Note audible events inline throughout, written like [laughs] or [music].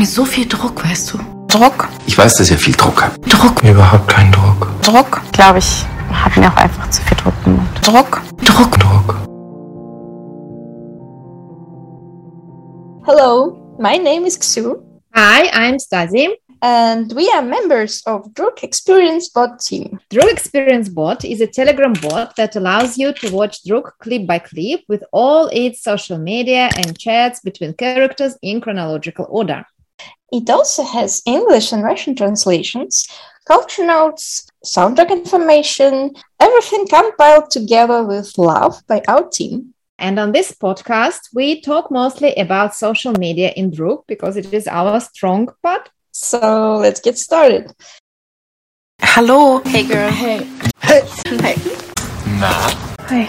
mir so viel Druck, weißt du? Druck? Ich weiß, dass ihr viel Druck habt. Druck. Überhaupt keinen Druck. Druck? Glaube, ich habe mir auch einfach zu viel Druck gemacht. Druck? Druck. Druck. Hello, my name is Ksu, Hi, I'm Stazy. and we are members of Druck Experience Bot team. Druck Experience Bot is a Telegram bot that allows you to watch Druck clip by clip with all its social media and chats between characters in chronological order. It also has English and Russian translations, culture notes, soundtrack information, everything compiled together with love by our team. And on this podcast, we talk mostly about social media in Druck because it is our strong part. So let's get started. Hello. Hey girl. Hey. Na? Hi.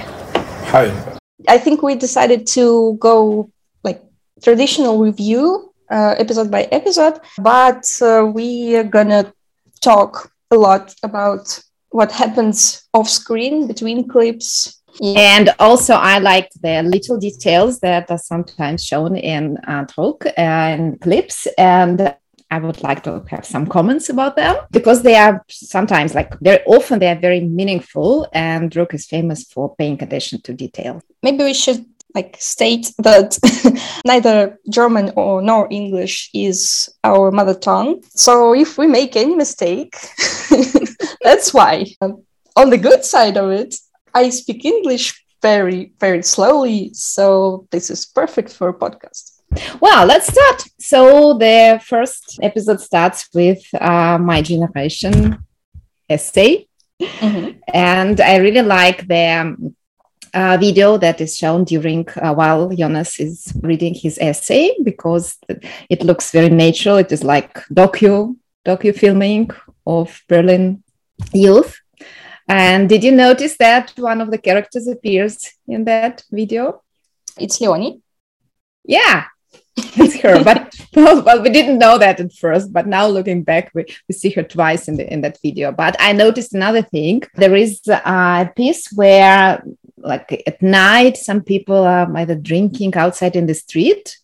Hi. I think we decided to go like traditional review uh, episode by episode, but uh, we are gonna talk a lot about what happens off screen between clips. And also, I like the little details that are sometimes shown in uh, Druck and clips. And I would like to have some comments about them because they are sometimes, like very often, they are very meaningful. And Druck is famous for paying attention to detail. Maybe we should like state that [laughs] neither German or nor English is our mother tongue. So if we make any mistake, [laughs] that's why. Um, on the good side of it, I speak English very, very slowly. So this is perfect for a podcast. Well, let's start. So, the first episode starts with uh, my generation essay. And I really like the um, uh, video that is shown during uh, while Jonas is reading his essay because it looks very natural. It is like docu docu filming of Berlin youth. And did you notice that one of the characters appears in that video? It's Leonie. Yeah, it's her. but [laughs] well, well, we didn't know that at first. But now looking back, we, we see her twice in the in that video. But I noticed another thing. There is a piece where, like at night, some people are either drinking outside in the street.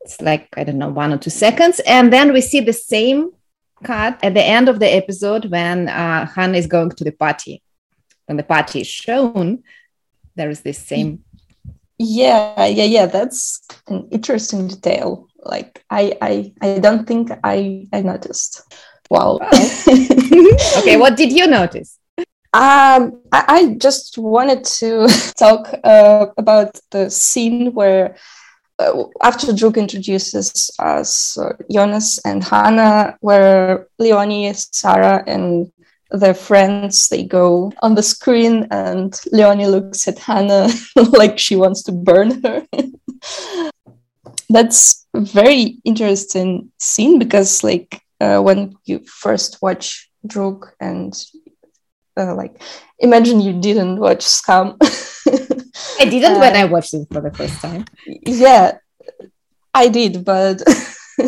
It's like I don't know one or two seconds, and then we see the same cut at the end of the episode when uh, Hannah is going to the party. When the party is shown, there is this same Yeah, yeah, yeah. That's an interesting detail. Like I, I, I don't think I, I noticed. Wow. [laughs] okay, what did you notice? Um, I, I just wanted to [laughs] talk uh, about the scene where, uh, after Druck introduces us, uh, Jonas and Hannah, where Leonie, Sarah, and their friends they go on the screen, and Leonie looks at Hannah [laughs] like she wants to burn her. [laughs] That's a very interesting scene because, like, uh, when you first watch Druck and uh, like imagine you didn't watch SKAM [laughs] I didn't when I watched it for the first time. yeah i did but [laughs]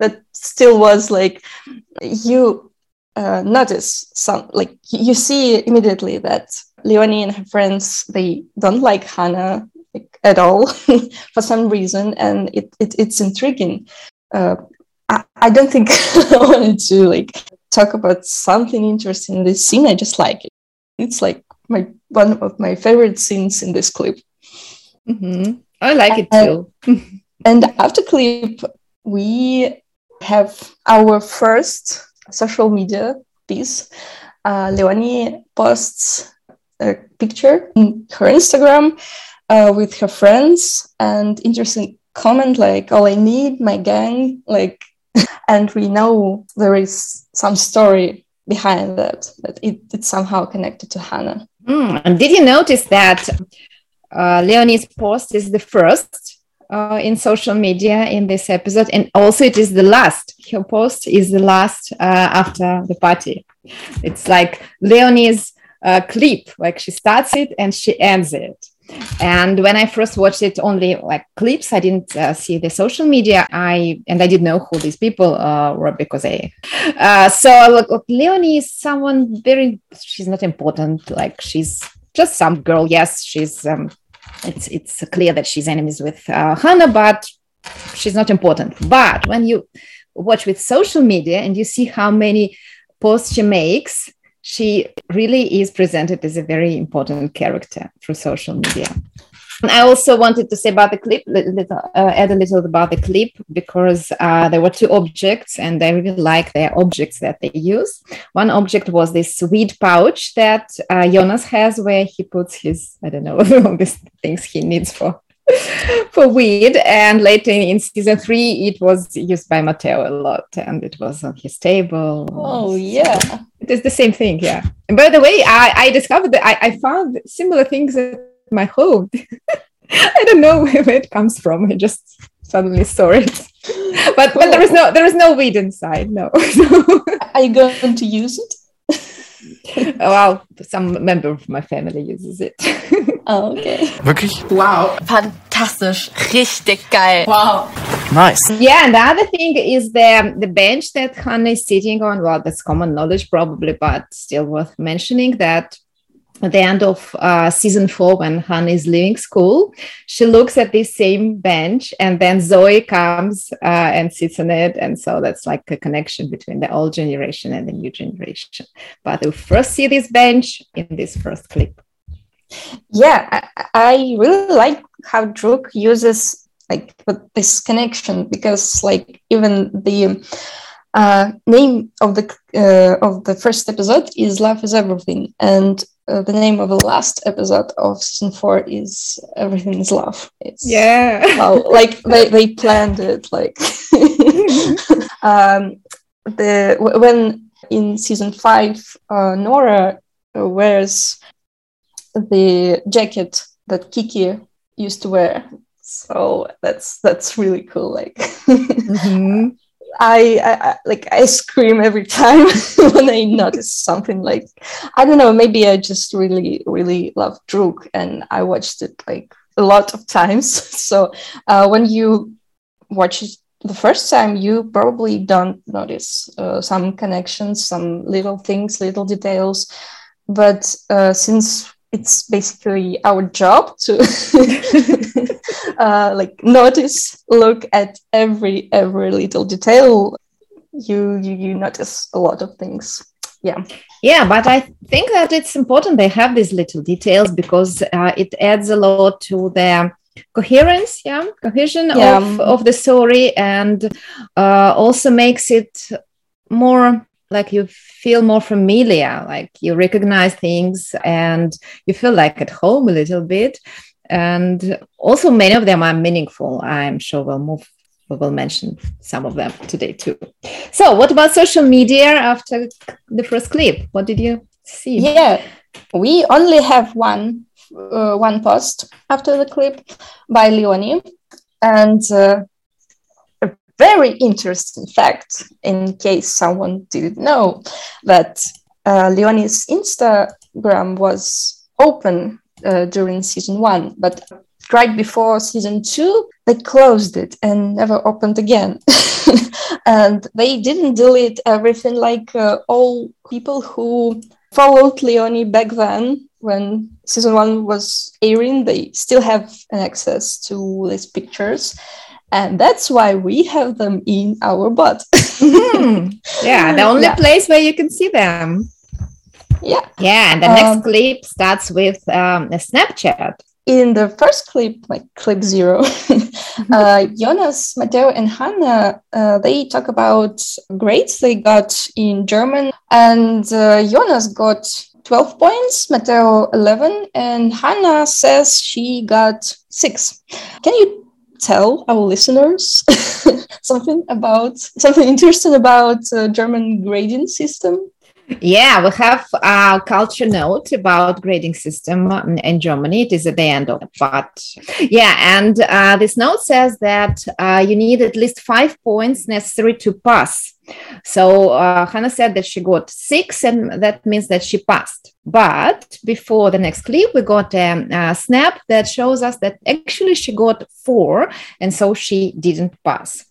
that still was like you uh, notice some like you see immediately that leonie and her friends they don't like hannah like, at all [laughs] for some reason and it, it it's intriguing uh, I, I don't think i wanted to like talk about something interesting in this scene i just like it it's like my one of my favorite scenes in this clip Mhm. I like it too. [laughs] and after clip we have our first social media piece uh, leonie posts a picture in her instagram uh, with her friends and interesting comment like all i need my gang like and we know there is some story behind that that it, it's somehow connected to hannah Mm, and did you notice that uh, Leonie's post is the first uh, in social media in this episode, and also it is the last. Her post is the last uh, after the party. It's like Leonie's uh, clip, like she starts it and she ends it. And when I first watched it, only like clips, I didn't uh, see the social media. I and I didn't know who these people uh, were because I. Uh, so look, look, Leonie is someone very. She's not important. Like she's just some girl. Yes, she's. Um, it's it's clear that she's enemies with uh, Hannah, but she's not important. But when you watch with social media and you see how many posts she makes, she really is presented as a very important character through social media. I also wanted to say about the clip, little, uh, add a little about the clip because uh, there were two objects and I really like the objects that they use. One object was this weed pouch that uh, Jonas has where he puts his, I don't know, [laughs] all these things he needs for [laughs] for weed. And later in season three, it was used by Matteo a lot and it was on his table. Oh, yeah. It is the same thing, yeah. And by the way, I, I discovered that I, I found similar things at my home. [laughs] I don't know [laughs] where it comes from. I just suddenly saw it. But, but there is no there is no weed inside. No. Are you going to use it? Oh, [laughs] well, some member of my family uses it. [laughs] oh, okay. Wirklich? Wow. Fantastisch. Richtig geil. Wow. Nice. Yeah, and the other thing is the the bench that Hannah is sitting on. Well, that's common knowledge probably, but still worth mentioning that at the end of uh, season four, when Han is leaving school, she looks at this same bench, and then Zoe comes uh, and sits on it. And so that's like a connection between the old generation and the new generation. But we first see this bench in this first clip. Yeah, I, I really like how Druck uses like this connection because like even the uh, name of the uh, of the first episode is "Love Is Everything," and uh, the name of the last episode of season four is "Everything Is Love." It's yeah, [laughs] like they they planned it like [laughs] um, the when in season five uh, Nora wears the jacket that Kiki used to wear. So that's that's really cool. Like. [laughs] mm-hmm. I, I, like I scream every time [laughs] when I notice something like I don't know maybe I just really really love Druck and I watched it like a lot of times. [laughs] So uh, when you watch it the first time you probably don't notice uh, some connections some little things little details. But uh, since it's basically our job to [laughs] uh, like notice look at every every little detail. You, you you notice a lot of things. Yeah. Yeah but i think that it's important they have these little details because uh, it adds a lot to their coherence yeah cohesion yeah. Of, of the story and uh, also makes it more like you feel more familiar like you recognize things and you feel like at home a little bit. And also many of them are meaningful. I'm sure we'll move we will mention some of them today too. So what about social media after the first clip? What did you see? Yeah we only have one uh, one post after the clip by leonie. And uh, very interesting fact, in case someone didn't know, that uh, Leonie's Instagram was open uh, during season one, but right before season two, they closed it and never opened again. [laughs] and they didn't delete everything like uh, all people who followed Leonie back then when season one was airing. They still have access to these pictures and that's why we have them in our butt. mm-hmm. Yeah, the only yeah. place where you can see them. Yeah. Yeah, and the next um, clip starts with um, a Snapchat. In the first clip, like clip zero, [laughs] uh, Jonas, Matteo, and Hannah, uh, they talk about grades they got in German, and uh, Jonas got 12 points, Matteo 11, and Hannah says she got six. Can you tell our listeners [laughs] something about something interesting about uh, German grading system? Yeah, we have a culture note about grading system in Germany. It is at the end of the part. Yeah, and uh, this note says that uh, you need at least five points necessary to pass. So uh, Hannah said that she got six, and that means that she passed. But before the next clip, we got a snap that shows us that actually she got four, and so she didn't pass.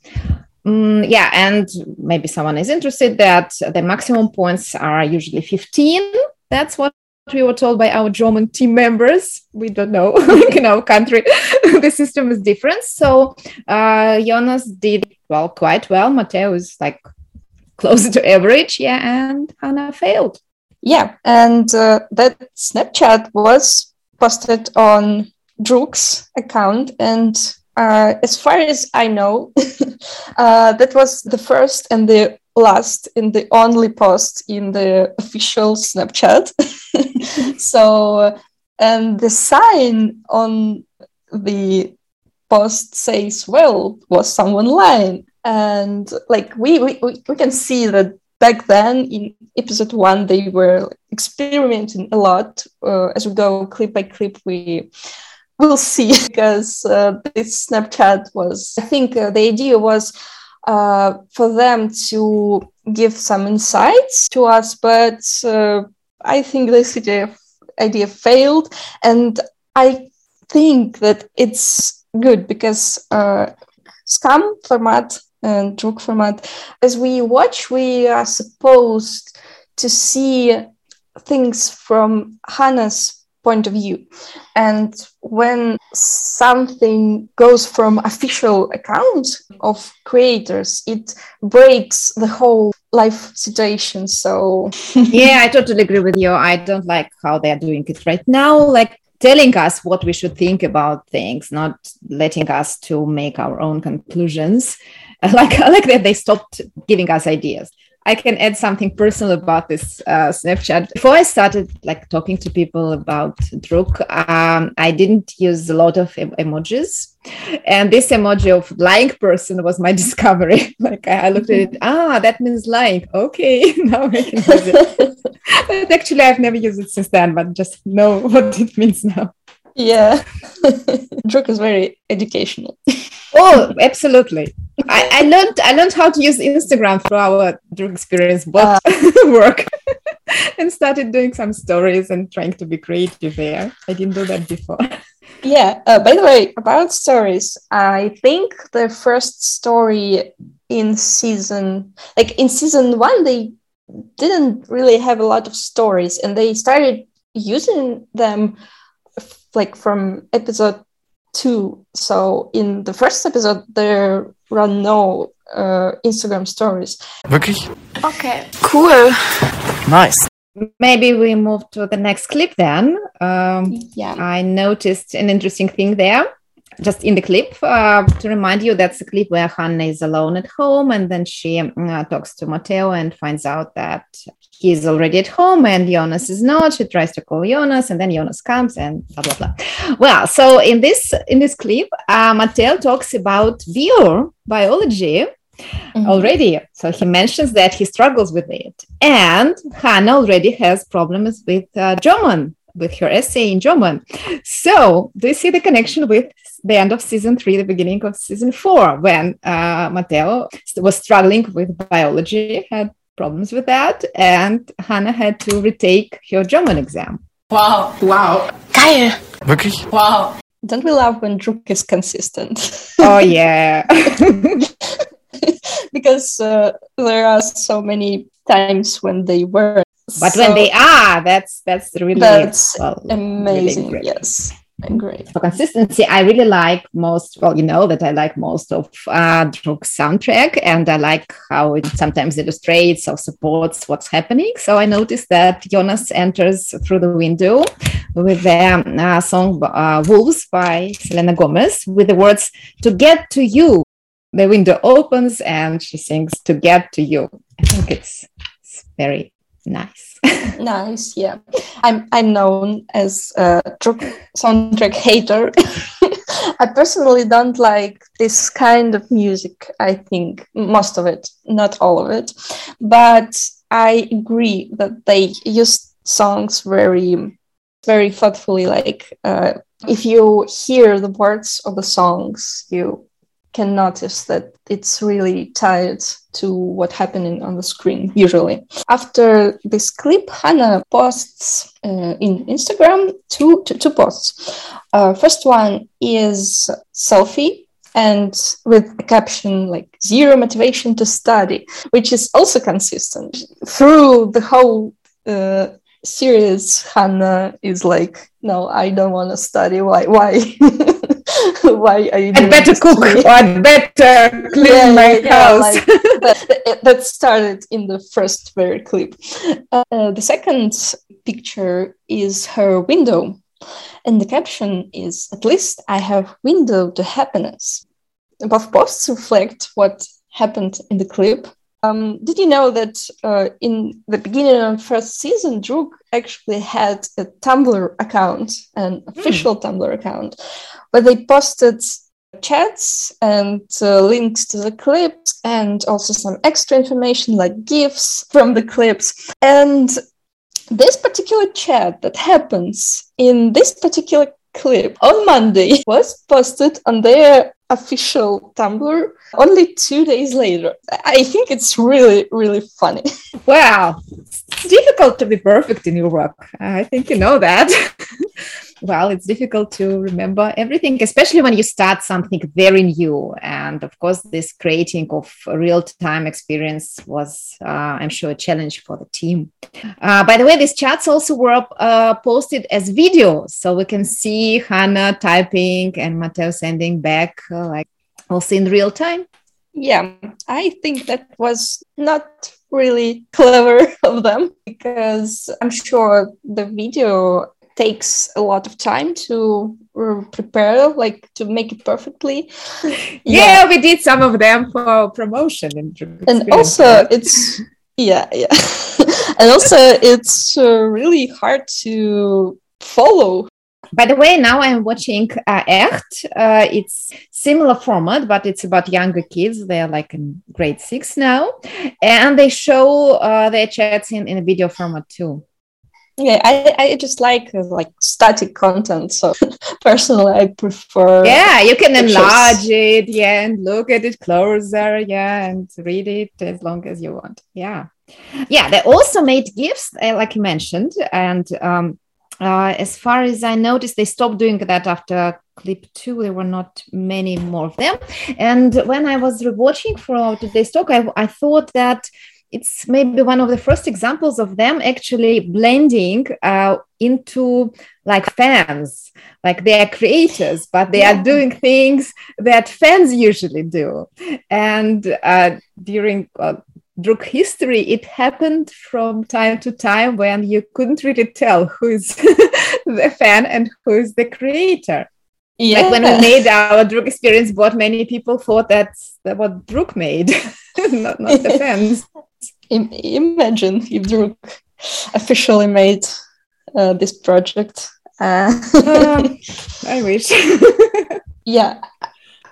Mm, yeah, and maybe someone is interested that the maximum points are usually 15. That's what we were told by our German team members. We don't know [laughs] in our country, [laughs] the system is different. So uh, Jonas did well, quite well. Matteo is like closer to average, yeah, and Hannah failed. Yeah, and uh, that Snapchat was posted on Druck's account, and uh, as far as I know, [laughs] uh, that was the first and the last and the only post in the official Snapchat. [laughs] so, and the sign on the post says, well, was someone lying? And like we, we, we can see that back then in episode one, they were experimenting a lot. Uh, as we go clip by clip, we will see [laughs] because uh, this Snapchat was, I think uh, the idea was uh, for them to give some insights to us, but uh, I think this idea, idea failed. And I think that it's good because uh, SKAM format and Druck format, as we watch, we are supposed to see things from Hannah's point of view. And when something goes from official accounts of creators, it breaks the whole life situation. So [laughs] yeah, I totally agree with you. I don't like how they're doing it right now. Like telling us what we should think about things, not letting us to make our own conclusions. [laughs] Like like that they stopped giving us ideas. I can add something personal about this uh, Snapchat. Before I started like talking to people about Druck, um, I didn't use a lot of em- emojis, and this emoji of lying person was my [laughs] discovery. like I, I looked at it, ah, that means lying. Okay, [laughs] now I can use it. [laughs] but actually, I've never used it since then, but just know what it means now. Yeah, Druck is very educational. oh, absolutely. I, I, learned I learned how to use Instagram through our Druck experience but uh, [laughs] work [laughs] and started doing some stories and trying to be creative there. I didn't do that before. [laughs] Yeah. Uh, by the way, about stories, I think the first story in season, like in season one, they didn't really have a lot of stories, and they started using them like from episode two. So in the first episode, there were no uh, Instagram stories. Wirklich? Okay. Cool. Nice. Maybe we move to the next clip then. Um, yeah. I noticed an interesting thing there. Just in the clip, uh, to remind you, that's the clip where Hannah is alone at home and then she uh, talks to Matteo and finds out that he's already at home and Jonas is not. She tries to call Jonas and then Jonas comes and blah blah blah. Well, so in this in this clip, uh, Matteo talks about bio biology mm-hmm. already. So he mentions that he struggles with it, and Hannah already has problems with uh, German with her essay in German. So do you see the connection with the end of season three, the beginning of season four, when uh, Matteo was struggling with biology, had problems with that, and Hannah had to retake her German exam. Wow. Wow. Geil. Wirklich? Wow. Don't we love when Druck is consistent? oh, [laughs] yeah. [laughs] because uh, there are so many times when they weren't. But so when they are, that's that's really that's well, amazing. really yes. Great. for consistency i really like most well you know that i like most of uh Druck's soundtrack and i like how it sometimes illustrates or supports what's happening. So i noticed that jonas enters through the window with their uh, song uh, wolves by selena gomez with the words to get to you. The window opens and she sings to get to you. I think it's, it's very nice. [laughs] Nice yeah. I'm i'm known as a soundtrack hater. [laughs] I personally don't like this kind of music i think most of it not all of it. But i agree that they use songs very very thoughtfully like uh, if you hear the words of the songs you can notice that it's really tied to what happening on the screen usually after this clip hannah posts uh, in instagram two, two, two posts uh, first one is selfie and with a caption like zero motivation to study which is also consistent through the whole uh, serious Hannah is like, no, I don't want to study. Why? Why? [laughs] [laughs] why are you? I better cook or I'd better clean yeah, my yeah, house. Like, [laughs] that, that, started in the first very clip. Uh, the second picture is her window, and the caption is, "At least I have window to happiness." Both posts reflect what happened in the clip um, did you know that uh, in the beginning of the first season, Druck actually had a Tumblr account, an hmm. official mm. Tumblr account, where they posted chats and uh, links to the clips and also some extra information like GIFs from the clips. And this particular chat that happens in this particular clip on Monday [laughs] was posted on their official Tumblr only two days later. I think it's really, really funny. [laughs] Wow. It's difficult to be perfect in work. I think you know that. [laughs] well, it's difficult to remember everything, especially when you start something very new. And of course, this creating of real time experience was, uh, I'm sure, a challenge for the team. Uh, by the way, these chats also were uh, posted as videos. So we can see Hannah typing and Matteo sending back, uh, like also in real time. Yeah, I think that was not really [laughs] clever of them because I'm sure the video takes a lot of time to prepare like to make it perfectly. [laughs] Yeah, yeah we did some of them for promotion and, and also it's yeah yeah. [laughs] And also it's uh, really hard to follow. By the way, now I'm watching uh, Echt. Uh, it's similar format, but it's about younger kids. They're like in grade six now, and they show uh, their chats in, in a video format too yeah i i just like uh, like static content so [laughs] personally i prefer yeah you can pictures. enlarge it yeah and look at it closer yeah and read it as long as you want yeah yeah they also made gifs uh, like you mentioned and um uh, as far as I noticed, they stopped doing that after clip two. There were not many more of them. And when I was rewatching for today's talk, I, I thought that it's maybe one of the first examples of them actually blending uh, into like fans like they are creators but they yeah. are doing things that fans usually do and uh, during uh, Druck history, it happened from time to time when you couldn't really tell who is [laughs] the fan and who is the creator. Yeah. Like when we made our Druck experience board, many people thought that's what Druck made, [laughs] not, not the [laughs] fans imagine if Druck officially made uh, this project. Uh, uh, [laughs] I wish. [laughs] yeah,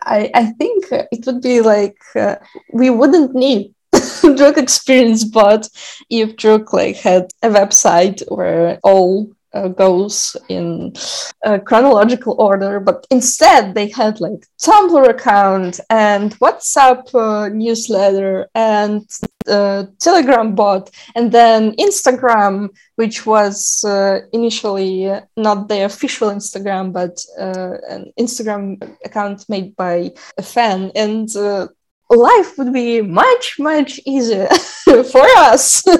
I, I think it would be like uh, we wouldn't need [laughs] Druck experience but if Druck like had a website where all uh, goes in a chronological order, but instead they had like Tumblr account and WhatsApp uh, newsletter and uh, Telegram bot, and then Instagram, which was uh, initially not the official Instagram, but uh, an Instagram account made by a fan, and uh, life would be much much easier [laughs] for us. [laughs]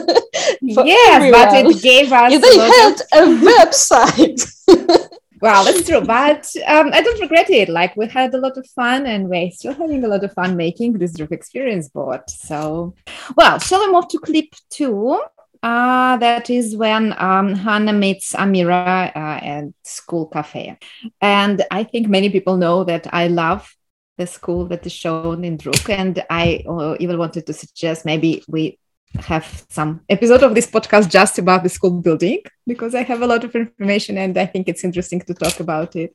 For yes but it gave us they had a website [laughs] well that's true but um, i don't regret it like we had a lot of fun and we're still having a lot of fun making this Druck experience board so well shall we move to clip two uh, that is when um, Hannah meets Amira uh, at school cafe. And I think many people know that I love the school that is shown in Druck. And I uh, even wanted to suggest maybe we have some episode of this podcast just about the school building because I have a lot of information and I think it's interesting to talk about it.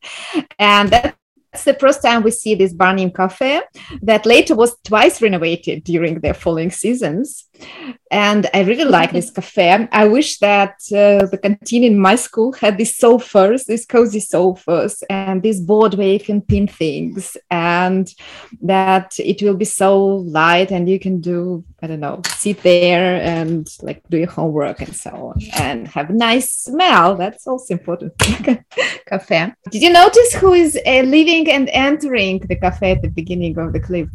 And that that's the first time we see this Barnim Cafe that later was twice renovated during their following seasons. And I really like this [laughs] cafe. I wish that uh, the canteen in my school had these sofas, these cozy sofas, and this board where you can pin things, and that it will be so light and you can do, I don't know, sit there and like do your homework and so on, and have a nice smell. That's also important. [laughs] cafe. Did you notice who is uh, leaving and entering the cafe at the beginning of the clip?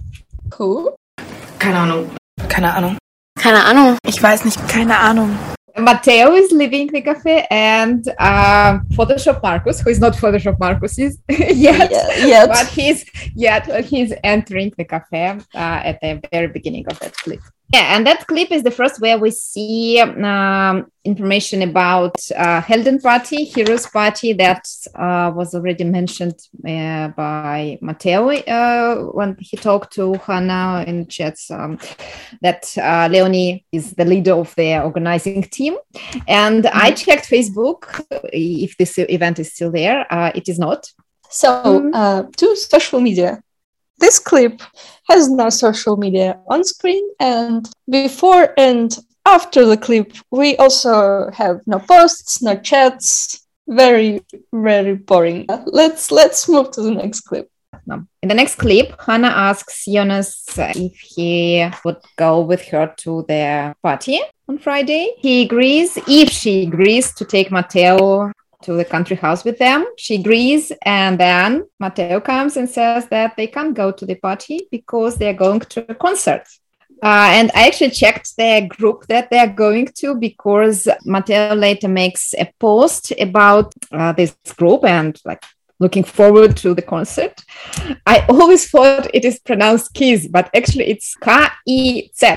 Who? Keine Ahnung. Keine Ahnung. Keine Ahnung. Ich weiß nicht. Keine Ahnung. Matteo is leaving the cafe, and uh, Photoshop Marcus, who is not Photoshop Marcus is [laughs] yet, Yeah, yet. but he's yet he's entering the cafe uh, at the very beginning of that clip. Yeah, and that clip is the first where we see um, information about uh, Helden Party, Heroes Party, that uh, was already mentioned uh, by Matteo uh, when he talked to Hannah in chats. Um, that uh, Leonie is the leader of the organizing team, and I checked Facebook if this event is still there. Uh, it is not. So, Mhm. uh, to social media. This clip has no social media on screen, and before and after the clip, we also have no posts, no chats. Very, very boring. Let's let's move to the next clip. In the next clip, Hannah asks Jonas if he would go with her to their party on Friday. He agrees if she agrees to take Matteo to the country house with them. She agrees, and then Matteo comes and says that they can't go to the party because they're going to a concert. Uh, and I actually checked their group that they're going to because Matteo later makes a post about uh, this group and like looking forward to the concert. I always thought it is pronounced Kiz, but actually it's K-I-Z,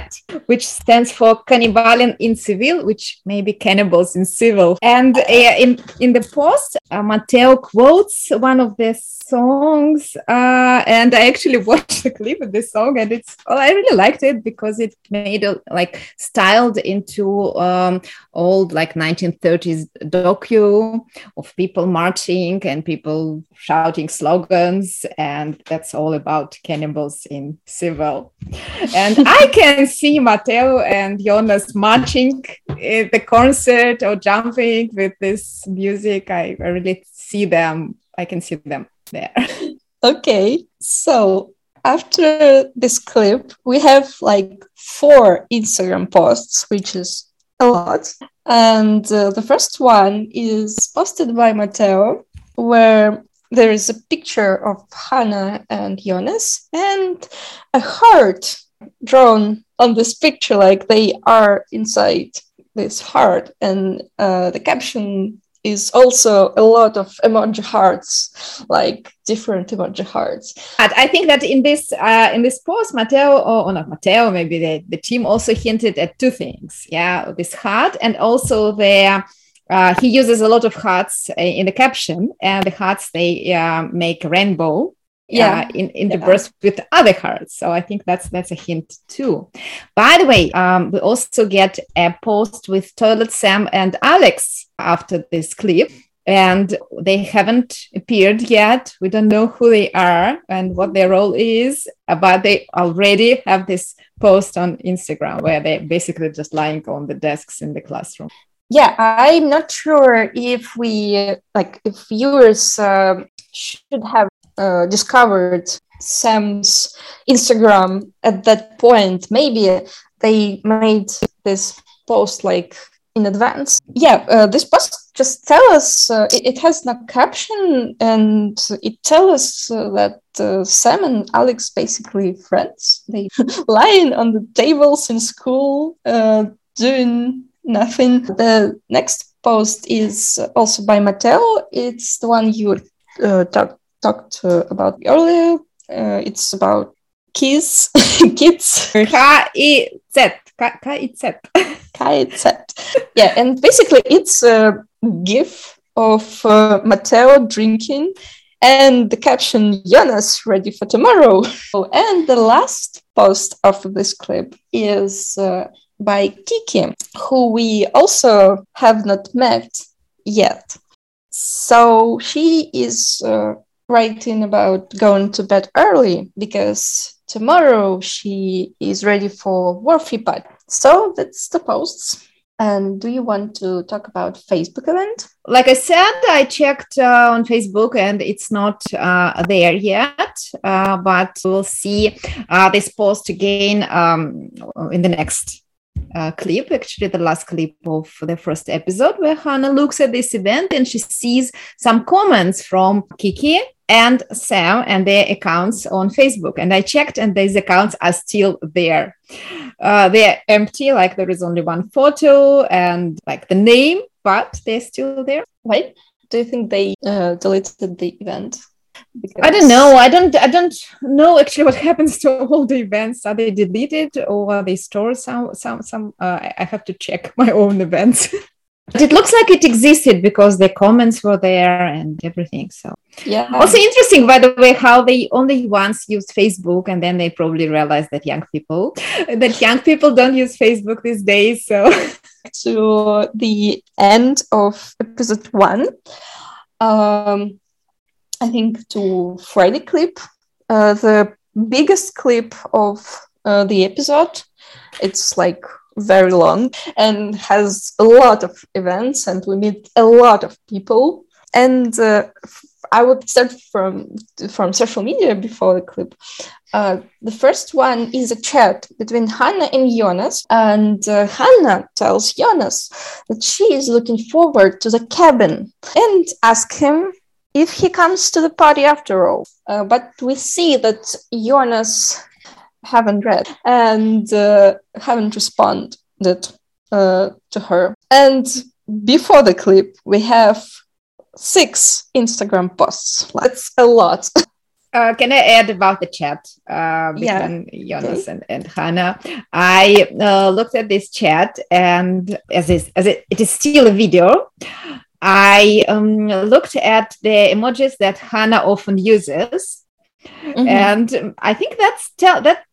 which stands for Kannibalen in Zivil, which may be cannibals in civil. And uh, in, in the post, uh, Matteo quotes one of the songs, uh, and I actually [laughs] watched the clip of this song, and it's, well, I really liked it because it made it like styled into um, old like 1930s docu of people marching and people shouting slogans and that's all about cannibals in civil. And i can see matteo and jonas marching at the concert or jumping with this music. I, I really see them. I can see them there. [laughs] Okay, so after this clip, we have like four Instagram posts, which is a lot. And uh, the first one is posted by Matteo, where there is a picture of Hannah and Jonas and a heart drawn on this picture, like they are inside this heart. And uh, the caption is also a lot of emoji hearts, like different emoji hearts. But I think that in this uh, in this post, Matteo or, or not Matteo, maybe the, the team also hinted at two things. Yeah, this heart and also the uh, he uses a lot of hearts uh, in the caption, and the hearts they uh, make rainbow. Yeah. in, in the Yeah. with other hearts. So I think that's that's a hint too. By the way, um, we also get a post with Toilet Sam and Alex after this clip and they haven't appeared yet. We don't know who they are and what their role is, uh, but they already have this post on Instagram where they're basically just lying on the desks in the classroom. Yeah, I'm not sure if we like if viewers um should have uh, discovered Sam's Instagram at that point. Maybe they made this post like in advance. Yeah, uh, this post just tell us uh, it, it has no caption and it tells us uh, that uh, Sam and Alex basically friends. They [laughs] lying on the tables in school uh, doing nothing. The next post is also by Matteo. It's the one you uh, talk, talked uh, about earlier. Uh, it's about kids, [laughs] kids. K-I-Z. K-I-Z. [laughs] KIZ. Yeah, and basically it's a gif of uh, Matteo drinking and the caption Jonas ready for tomorrow. Oh, [laughs] and the last post of this clip is uh, by Kiki, who we also have not met yet. So she is uh, writing about going to bed early because tomorrow she is ready for Warfy Pod. So that's the posts. And do you want to talk about Facebook event? Like I said, I checked uh, on Facebook and it's not uh, there yet, uh, but we'll see uh, this post again um, in the next uh, clip, actually the last clip of the first episode, where Hannah looks at this event and she sees some comments from Kiki and Sam and their accounts on Facebook. And I checked, and these accounts are still there. Uh, they're empty, like there is only one photo and like the name, but they're still there. Why do you think they uh, deleted the event? Because... I don't know. I don't. I don't know actually what [laughs] happens to all the events. Are they deleted or are they stored? Some. Some. Some. Uh, I have to check [laughs] my own events. [laughs] but it looks like it existed because the comments were there and everything. So yeah. Also interesting, by the way, how they only once used Facebook and then they probably realized that young people that young people don't use Facebook these days. So to the end of episode one. Um, I think to Friday clip, uh, the biggest clip of uh, the episode. It's like very long and has a lot of events, and we meet a lot of people. And uh, I would start from from social media before the clip. Uh, the first one is a chat between Hannah and Jonas, and uh, Hannah tells Jonas that she is looking forward to the cabin and ask him if he comes to the party after all. Uh, but we see that Jonas haven't read and uh, haven't responded uh, to her. And before the clip, we have six Instagram posts. That's a lot. [laughs] Uh, can I add about the chat uh, between yeah. Jonas okay. and, and Hannah? I uh, looked at this chat, and as, is, as it, it is still a video, I um, looked at the emojis that Hannah often uses, mm-hmm. and I think that's tell that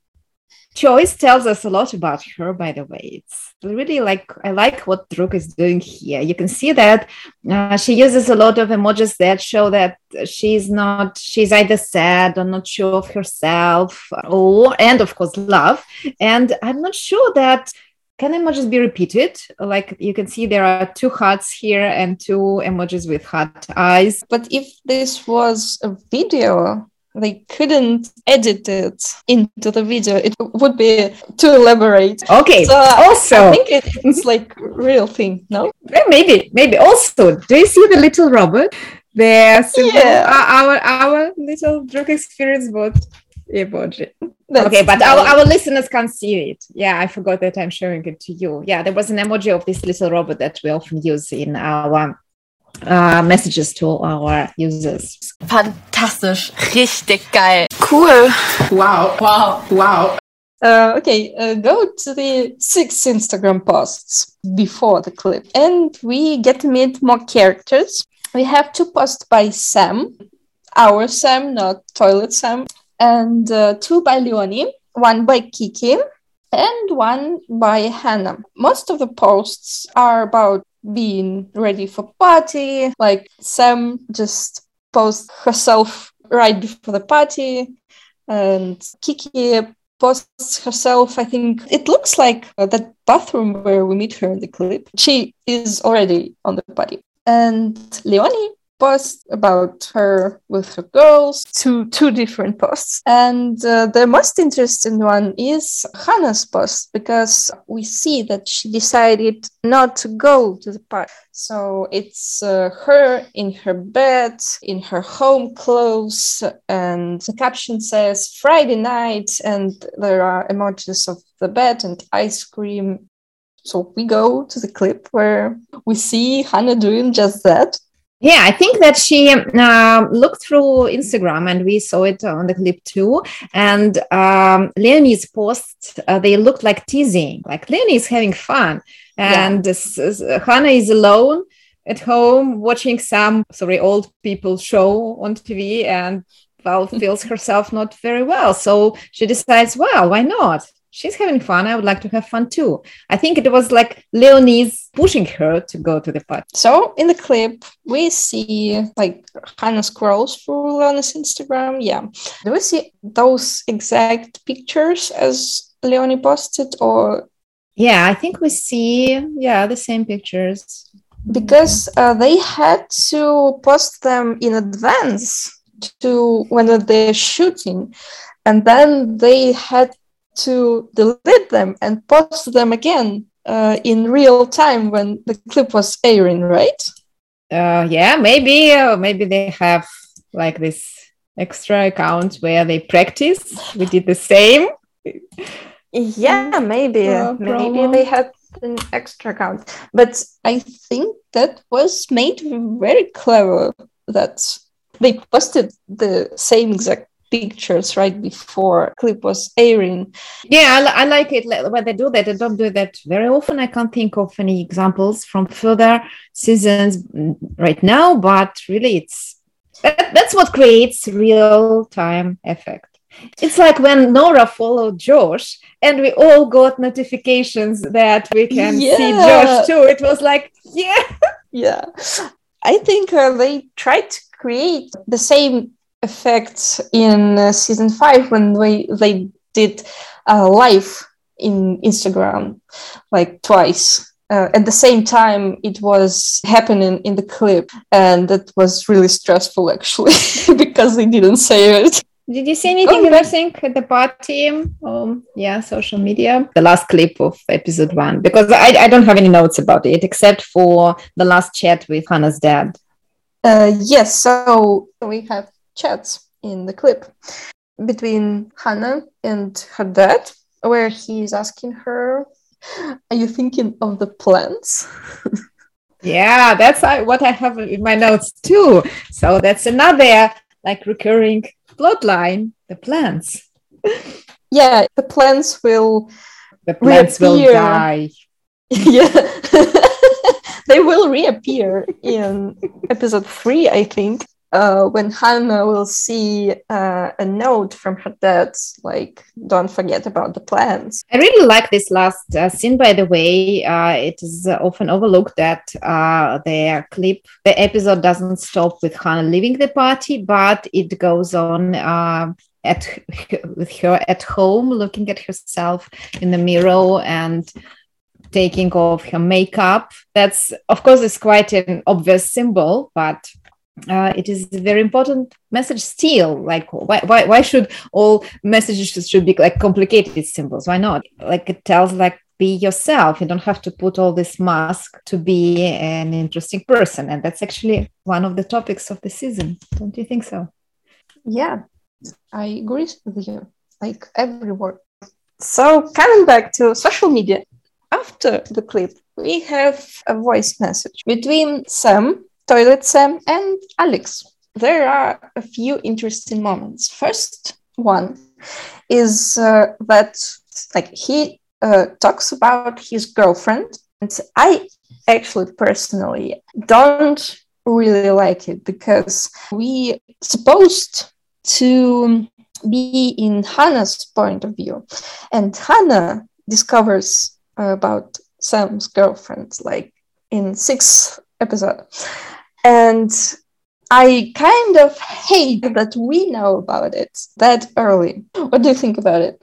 choice tells us a lot about her. By the way, it's really like I like what Druck is doing here. You can see that uh, she uses a lot of emojis that show that she's not she's either sad or not sure of herself, or and of course love. And I'm not sure that can emojis be repeated? Like you can see there are two hearts here and two emojis with heart eyes. But if this was a video, they couldn't edit it into the video. It would be too elaborate. Okay. So also, I think it's like real thing. No. Maybe. Maybe. Also, do you see the little robot? There. Yeah. Uh, our our little Druck experience bot emoji. That's okay, but our, our listeners can't see it. Yeah, I forgot that I'm showing it to you. Yeah, there was an emoji of this little robot that we often use in our uh, messages to our users. Fantastisch, richtig geil. Cool. Wow. Wow. Wow. Uh, okay, uh, go to the six Instagram posts before the clip, and we get to meet more characters. We have two posts by Sam, our Sam, not Toilet Sam, and uh, two by Leonie, one by Kiki, and one by Hannah. Most of the posts are about being ready for party. Like Sam just posts herself right before the party, and Kiki posts herself. I think it looks like that bathroom where we meet her in the clip. She is already on the party. And Leonie post about her with her girls, two two different posts. And uh, the most interesting one is Hannah's post because we see that she decided not to go to the park. So it's uh, her in her bed, in her home clothes, and the caption says Friday night, and there are emojis of the bed and ice cream. So we go to the clip where we see Hannah doing just that. Yeah, I think that she uh, looked through Instagram and we saw it on the clip too. And um, Leonie's posts, uh, they looked like teasing, like Leonie is having fun. And yeah. Hannah is alone at home watching some, sorry, old people show on TV and well, [laughs] feels herself not very well. So she decides, well, why not? She's having fun. I would like to have fun too. I think it was like Leonie's pushing her to go to the party. So in the clip, we see like Hannah scrolls through Leonie's Instagram. Yeah. Do we see those exact pictures as Leonie posted or? Yeah, I think we see, yeah, the same pictures. Because uh, they had to post them in advance to when they're shooting. And then they had to delete them and post them again uh, in real time when the clip was airing, right? Uh, yeah, maybe uh, maybe they have like this extra account where they practice. We did the same. Yeah, maybe maybe they had an extra account, but I think that was made very clever. That they posted the same exact pictures right before clip was airing. Yeah I, I, like it when they do that they don't do that very often. I can't think of any examples from further seasons right now but really it's that, that's what creates real time effect. It's like when nora followed josh and we all got notifications that we can yeah. see josh too. It was like yeah. Yeah. I think uh, they tried to create the same effects in uh, season five when they they did uh, live in Instagram like twice. Uh, at the same time, it was happening in the clip, and that was really stressful actually [laughs] because they didn't say it. Did you see anything oh, interesting at the party? Um, yeah, social media. The last clip of episode one, because I, I don't have any notes about it except for the last chat with Hannah's dad. Uh, yes, so we have chats in the clip between Hannah and her dad, where he's asking her, Are you thinking of the plants? [laughs] yeah, that's what I have in my notes too. So that's another like recurring plot line the plants. [laughs] yeah, the plants will. The plans reappear. will die. [laughs] yeah. they will reappear in episode three, I think uh, when Hannah will see uh, a note from her dad, like, don't forget about the plans. I really like this last uh, scene, by the way. Uh, it is often overlooked that uh, the clip, the episode doesn't stop with Hannah leaving the party, but it goes on uh, at with her at home, looking at herself in the mirror and taking off her makeup. That's, of course, is quite an obvious symbol, but uh, it is a very important message still like why, why, why should all messages should be like complicated symbols? Why not? Like it tells like be yourself. You don't have to put all this mask to be an interesting person. And that's actually one of the topics of the season. Don't you think so? Yeah i agree with you. Like every word so coming back to social media after the clip we have a voice message between sam Toilet Sam and Alex. There are a few interesting moments. First one is uh, that like he uh, talks about his girlfriend, and I actually personally don't really like it because we supposed to be in Hannah's point of view, and Hannah discovers about Sam's girlfriend like in sixth episode and I kind of hate that we know about it that early. What do you think about it?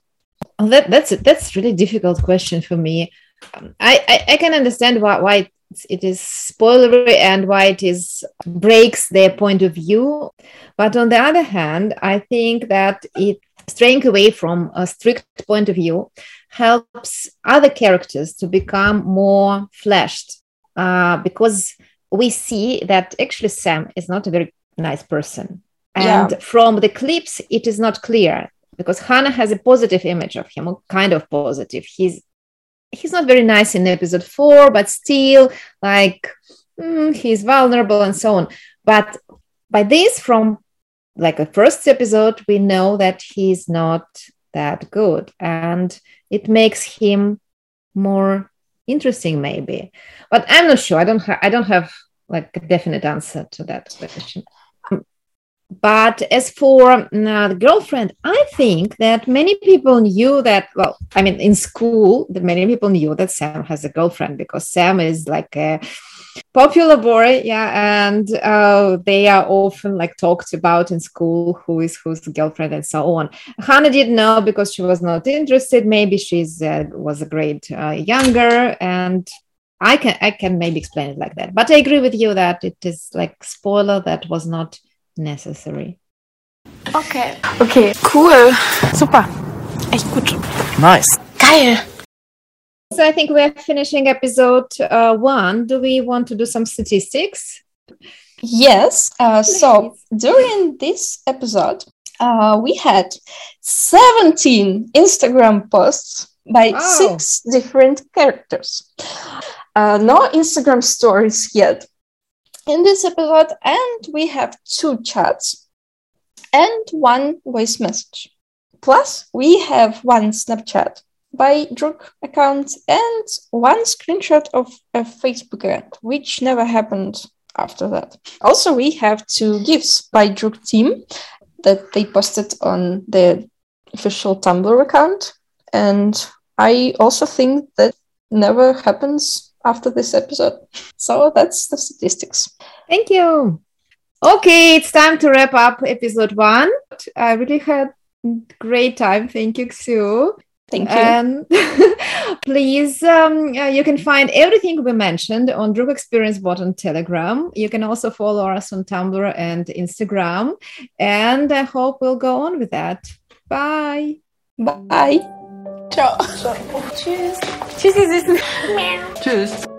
Oh, that, that's that's really difficult question for me. Um, I, I, I can understand why why it is spoilery and why it is breaks their point of view, but on the other hand, I think that it straying away from a strict point of view helps other characters to become more fleshed uh, because we see that actually Sam is not a very nice person. And yeah. from the clips, it is not clear because Hannah has a positive image of him, kind of positive. He's he's not very nice in episode four, but still like mm, he's vulnerable and so on. But by this, from like the first episode, we know that he's not that good, and it makes him more interesting maybe but i'm not sure i don't have i don't have like a definite answer to that question. But as for uh, the girlfriend i think that many people knew that well i mean in school that many people knew that sam has a girlfriend because sam is like a popular boy yeah and uh, they are often like talked about in school who is whose girlfriend and so on. Hannah didn't know because she was not interested. Maybe she's uh, was a grade uh, younger and i can i can maybe explain it like that but i agree with you that it is like spoiler that was not necessary okay okay cool super echt gut Nice. Geil. So I think we're finishing episode uh, one. Do we want to do some statistics? Yes. Uh, so during this episode, uh, we had 17 Instagram posts by Wow. six different characters. Uh, no Instagram stories yet in this episode, and we have two chats and one voice message. Plus, we have one Snapchat by Druck account and one screenshot of a Facebook account, which never happened after that. Also, we have two gifts by Druck team that they posted on their official Tumblr account. And I also think that never happens after this episode. So that's the statistics. Thank you. Okay, it's time to wrap up episode one. I really had great time. Thank you, Ksu. Thank you. And [laughs] please, um, uh, you can find everything we mentioned on Druck Experience Bot on Telegram. You can also follow us on Tumblr and Instagram. And I hope we'll go on with that. Bye. Bye. Ciao. Tschüss. Tschüss, ihr Süßen. Tschüss.